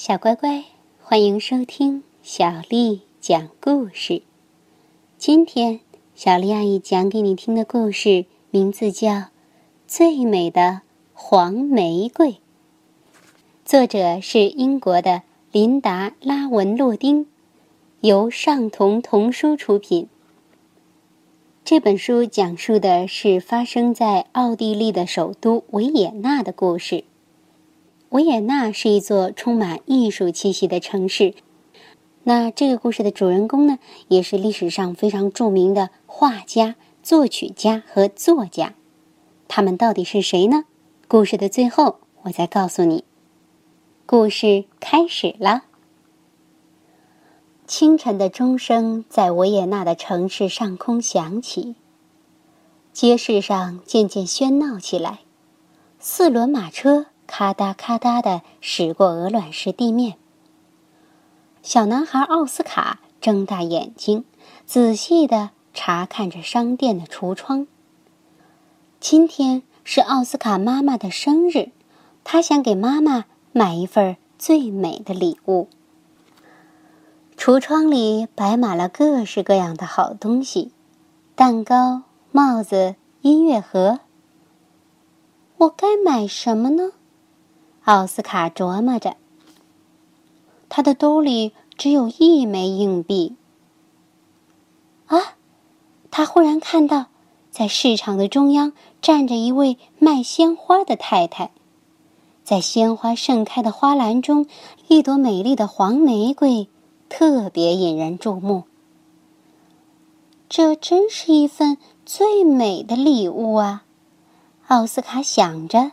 小乖乖，欢迎收听小丽讲故事。今天，小丽阿姨讲给你听的故事名字叫《最美的黄玫瑰》，作者是英国的琳达·拉文洛丁，由上童童书出品。这本书讲述的是发生在奥地利的首都维也纳的故事。维也纳是一座充满艺术气息的城市。那这个故事的主人公呢，也是历史上非常著名的画家、作曲家和作家。他们到底是谁呢？故事的最后，我再告诉你。故事开始了。清晨的钟声在维也纳的城市上空响起，街市上渐渐喧闹起来，四轮马车咔嗒咔嗒的驶过鹅卵石地面。小男孩奥斯卡睁大眼睛，仔细的查看着商店的橱窗。今天是奥斯卡妈妈的生日，他想给妈妈买一份最美的礼物。橱窗里摆满了各式各样的好东西，蛋糕、帽子、音乐盒。我该买什么呢？奥斯卡琢磨着。他的兜里只有一枚硬币。啊！他忽然看到，在市场的中央站着一位卖鲜花的太太，在鲜花盛开的花篮中，一朵美丽的黄玫瑰。特别引人注目。这真是一份最美的礼物啊！奥斯卡想着，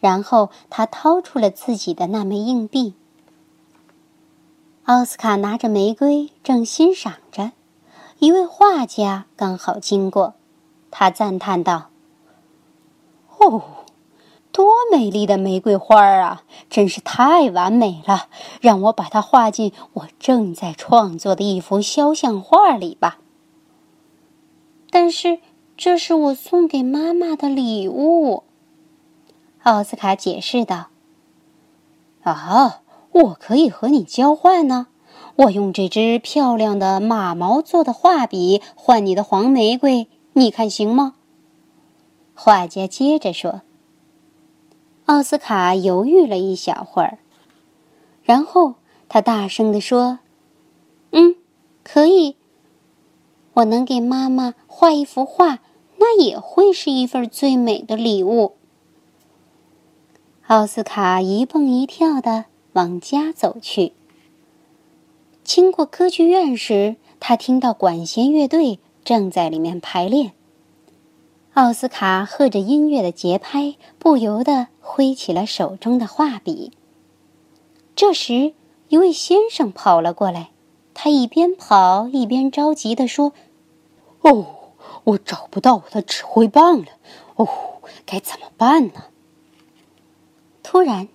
然后他掏出了自己的那枚硬币。奥斯卡拿着玫瑰，正欣赏着，一位画家刚好经过，他赞叹道：“哦！”多美丽的玫瑰花儿啊！真是太完美了，让我把它画进我正在创作的一幅肖像画里吧。但是这是我送给妈妈的礼物，奥斯卡解释道。啊，我可以和你交换呢。我用这支漂亮的马毛做的画笔换你的黄玫瑰，你看行吗？画家接着说。奥斯卡犹豫了一小会儿，然后他大声地说：“嗯，可以。我能给妈妈画一幅画，那也会是一份最美的礼物。”奥斯卡一蹦一跳的往家走去。经过歌剧院时，他听到管弦乐队正在里面排练。奥斯卡和着音乐的节拍，不由得挥起了手中的画笔。这时，一位先生跑了过来，他一边跑一边着急地说：“哦，我找不到我的指挥棒了！哦，该怎么办呢？”突然，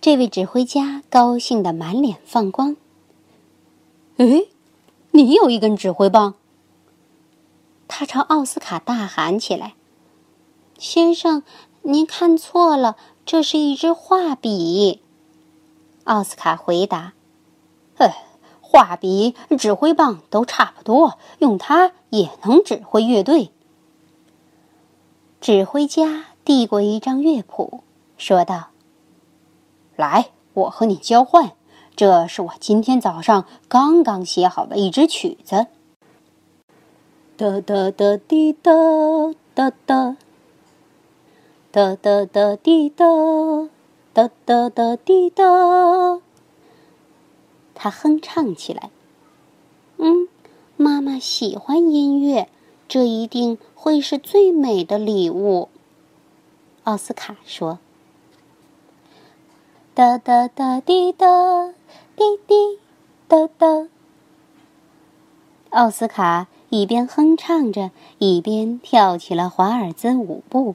这位指挥家高兴的满脸放光。“哎，你有一根指挥棒！”他朝奥斯卡大喊起来。先生，您看错了，这是一支画笔。奥斯卡回答：“哎，画笔、指挥棒都差不多，用它也能指挥乐队。”指挥家递过一张乐谱，说道：“来，我和你交换，这是我今天早上刚刚写好的一支曲子。”哒哒哒滴哒哒哒。哒哒哒滴哒，哒哒哒滴哒。他哼唱起来。嗯，妈妈喜欢音乐，这一定会是最美的礼物。奥斯卡说。哒哒哒滴哒，滴滴哒哒。奥斯卡一边哼唱着，一边跳起了华尔兹舞步。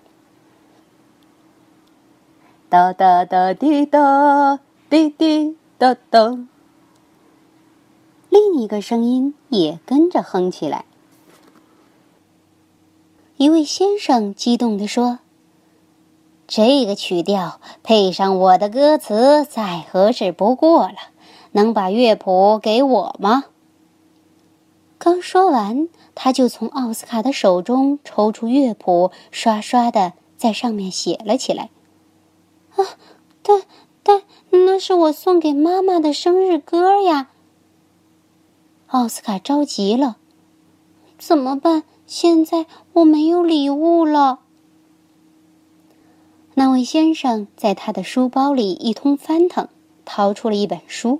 哒哒哒滴哒，滴滴哒哒。另一个声音也跟着哼起来。一位先生激动地说：“这个曲调配上我的歌词，再合适不过了。能把乐谱给我吗？”刚说完，他就从奥斯卡的手中抽出乐谱，刷刷的在上面写了起来。啊，但但那是我送给妈妈的生日歌呀！奥斯卡着急了，怎么办？现在我没有礼物了。那位先生在他的书包里一通翻腾，掏出了一本书。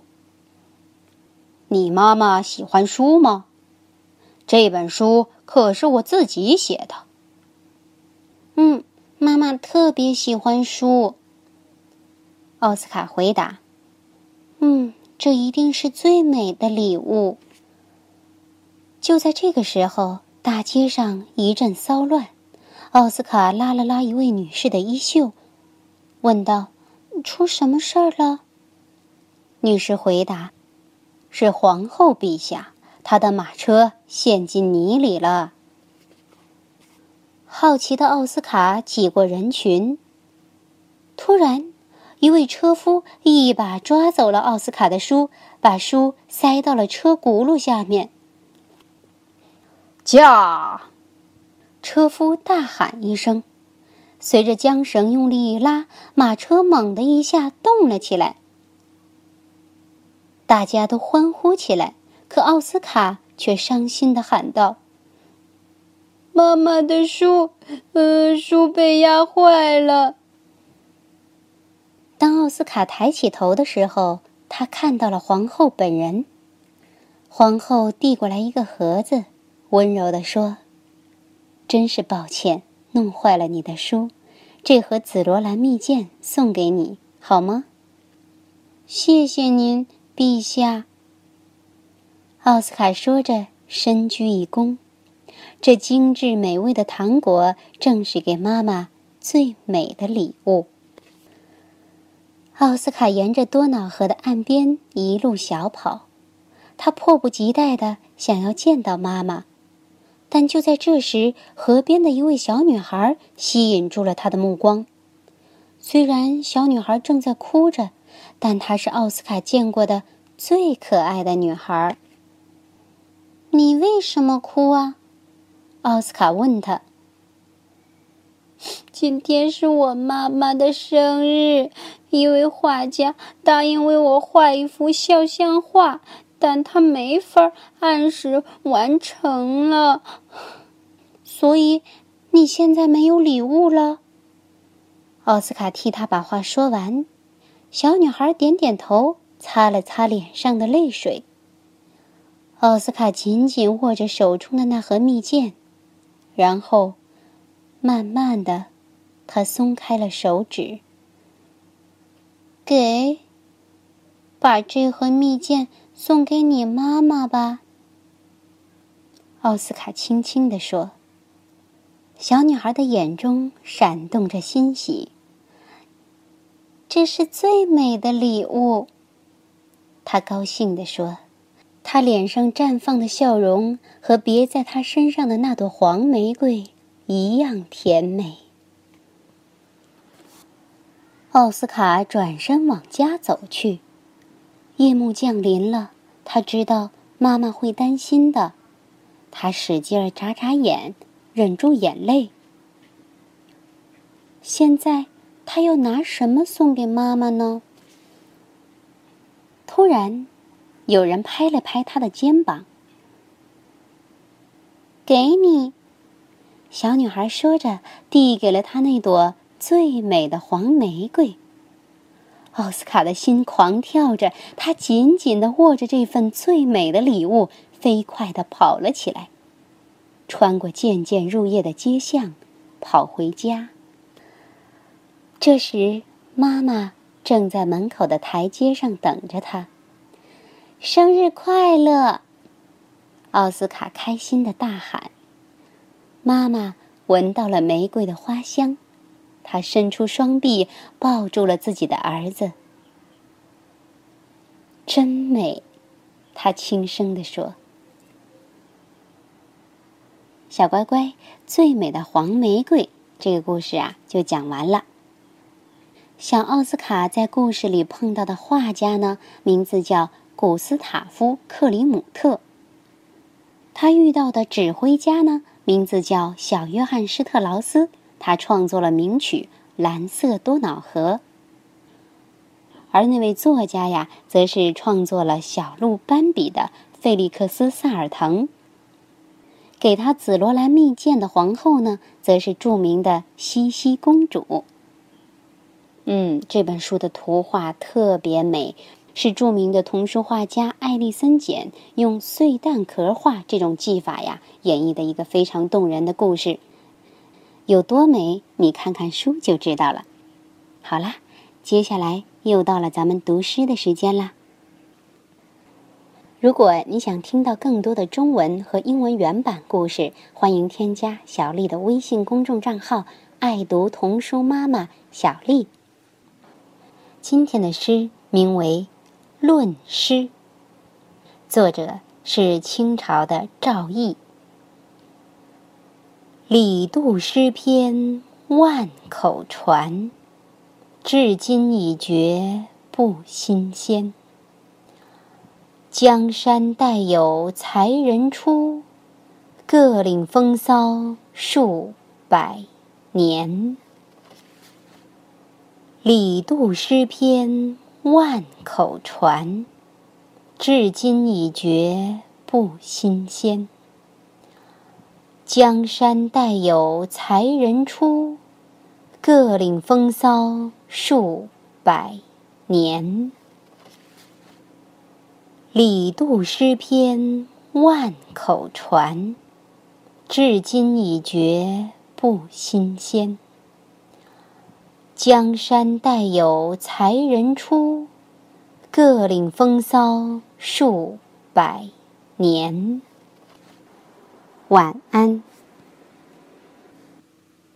你妈妈喜欢书吗？这本书可是我自己写的。嗯，妈妈特别喜欢书。奥斯卡回答：“嗯，这一定是最美的礼物。”就在这个时候，大街上一阵骚乱。奥斯卡拉了拉一位女士的衣袖，问道：“出什么事儿了？”女士回答：“是皇后陛下，她的马车陷进泥里了。”好奇的奥斯卡挤过人群，突然。一位车夫一把抓走了奥斯卡的书，把书塞到了车轱辘下面。驾！车夫大喊一声，随着缰绳用力一拉，马车猛地一下动了起来。大家都欢呼起来，可奥斯卡却伤心的喊道：“妈妈的书，呃，书被压坏了。”当奥斯卡抬起头的时候，他看到了皇后本人。皇后递过来一个盒子，温柔的说：“真是抱歉，弄坏了你的书。这盒紫罗兰蜜饯送给你，好吗？”谢谢您，陛下。奥斯卡说着，深鞠一躬。这精致美味的糖果，正是给妈妈最美的礼物。奥斯卡沿着多瑙河的岸边一路小跑，他迫不及待的想要见到妈妈，但就在这时，河边的一位小女孩吸引住了他的目光。虽然小女孩正在哭着，但她是奥斯卡见过的最可爱的女孩。你为什么哭啊？奥斯卡问她。今天是我妈妈的生日，一位画家答应为我画一幅肖像画，但他没法按时完成了，所以你现在没有礼物了。奥斯卡替他把话说完，小女孩点点头，擦了擦脸上的泪水。奥斯卡紧紧握着手中的那盒蜜饯，然后慢慢的。他松开了手指，给，把这盒蜜饯送给你妈妈吧。奥斯卡轻轻地说。小女孩的眼中闪动着欣喜。这是最美的礼物，她高兴地说。她脸上绽放的笑容和别在她身上的那朵黄玫瑰一样甜美。奥斯卡转身往家走去。夜幕降临了，他知道妈妈会担心的。他使劲儿眨眨眼，忍住眼泪。现在他要拿什么送给妈妈呢？突然，有人拍了拍他的肩膀。“给你。”小女孩说着，递给了他那朵。最美的黄玫瑰。奥斯卡的心狂跳着，他紧紧的握着这份最美的礼物，飞快的跑了起来，穿过渐渐入夜的街巷，跑回家。这时，妈妈正在门口的台阶上等着他。生日快乐！奥斯卡开心的大喊。妈妈闻到了玫瑰的花香。他伸出双臂，抱住了自己的儿子。真美，他轻声地说：“小乖乖，最美的黄玫瑰。”这个故事啊，就讲完了。小奥斯卡在故事里碰到的画家呢，名字叫古斯塔夫·克里姆特。他遇到的指挥家呢，名字叫小约翰·施特劳斯。他创作了名曲《蓝色多瑙河》。而那位作家呀，则是创作了小鹿斑比的费利克斯·萨尔滕。给他紫罗兰蜜饯的皇后呢，则是著名的茜茜公主。嗯，这本书的图画特别美，是著名的童书画家艾丽森简用碎蛋壳画这种技法呀，演绎的一个非常动人的故事。有多美，你看看书就知道了。好啦，接下来又到了咱们读诗的时间啦。如果你想听到更多的中文和英文原版故事，欢迎添加小丽的微信公众账号“爱读童书妈妈小丽”。今天的诗名为《论诗》，作者是清朝的赵翼。李杜诗篇万口传，至今已绝不新鲜。江山代有才人出，各领风骚数百年。李杜诗篇万口传，至今已绝不新鲜。江山代有才人出，各领风骚数百年。李杜诗篇万口传，至今已绝不新鲜。江山代有才人出，各领风骚数百年。晚安。